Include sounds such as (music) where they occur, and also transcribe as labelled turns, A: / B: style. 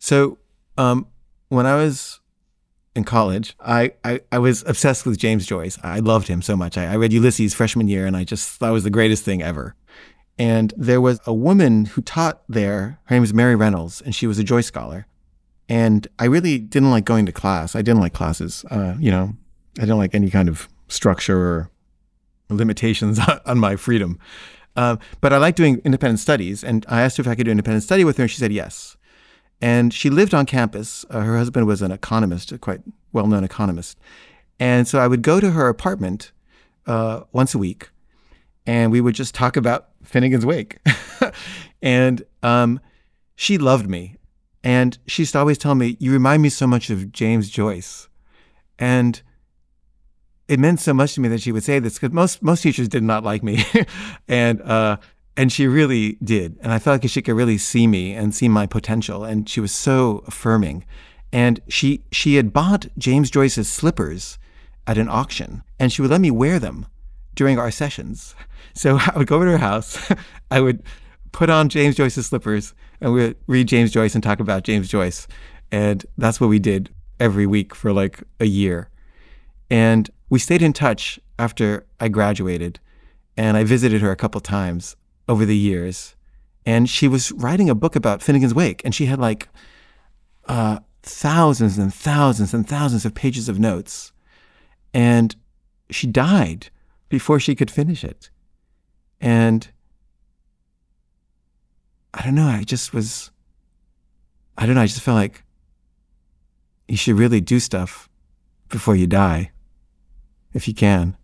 A: So um, when I was in college, I, I, I, was obsessed with James Joyce. I loved him so much. I, I read Ulysses freshman year, and I just thought it was the greatest thing ever. And there was a woman who taught there. Her name was Mary Reynolds, and she was a Joyce scholar. And I really didn't like going to class. I didn't like classes. Uh, you know, I didn't like any kind of structure or limitations (laughs) on my freedom. Uh, but I liked doing independent studies. And I asked her if I could do independent study with her, and she said yes. And she lived on campus. Uh, her husband was an economist, a quite well known economist. And so I would go to her apartment uh, once a week and we would just talk about Finnegans Wake. (laughs) and um, she loved me. And she used to always tell me, You remind me so much of James Joyce. And it meant so much to me that she would say this because most most teachers did not like me, (laughs) and uh, and she really did. And I felt like she could really see me and see my potential. And she was so affirming. And she she had bought James Joyce's slippers at an auction, and she would let me wear them during our sessions. So (laughs) I would go over to her house, (laughs) I would put on James Joyce's slippers, and we would read James Joyce and talk about James Joyce. And that's what we did every week for like a year. And we stayed in touch after I graduated, and I visited her a couple times over the years. And she was writing a book about Finnegans Wake, and she had like uh, thousands and thousands and thousands of pages of notes. And she died before she could finish it. And I don't know, I just was, I don't know, I just felt like you should really do stuff before you die, if you can.